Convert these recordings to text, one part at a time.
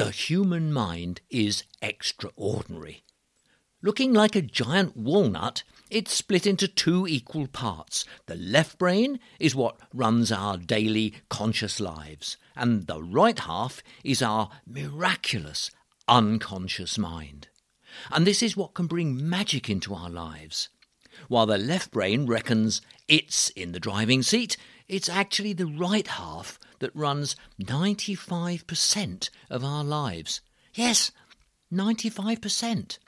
The human mind is extraordinary. Looking like a giant walnut, it's split into two equal parts. The left brain is what runs our daily conscious lives, and the right half is our miraculous unconscious mind. And this is what can bring magic into our lives. While the left brain reckons it's in the driving seat, it's actually the right half that runs 95% of our lives. Yes, 95%.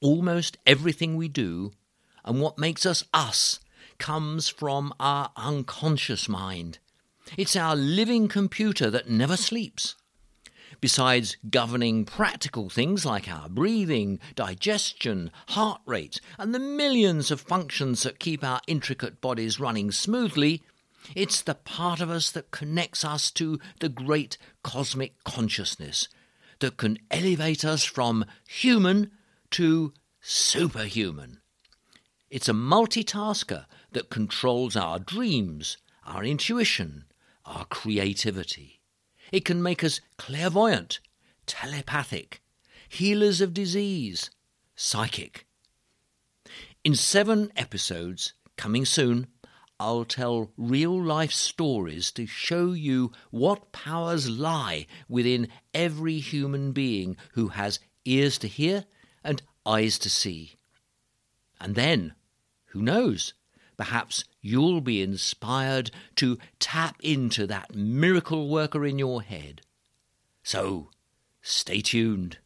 Almost everything we do and what makes us us comes from our unconscious mind. It's our living computer that never sleeps. Besides governing practical things like our breathing, digestion, heart rate, and the millions of functions that keep our intricate bodies running smoothly, it's the part of us that connects us to the great cosmic consciousness that can elevate us from human to superhuman. It's a multitasker that controls our dreams, our intuition, our creativity. It can make us clairvoyant, telepathic, healers of disease, psychic. In seven episodes, coming soon, I'll tell real life stories to show you what powers lie within every human being who has ears to hear and eyes to see. And then, who knows, perhaps you'll be inspired to tap into that miracle worker in your head. So, stay tuned.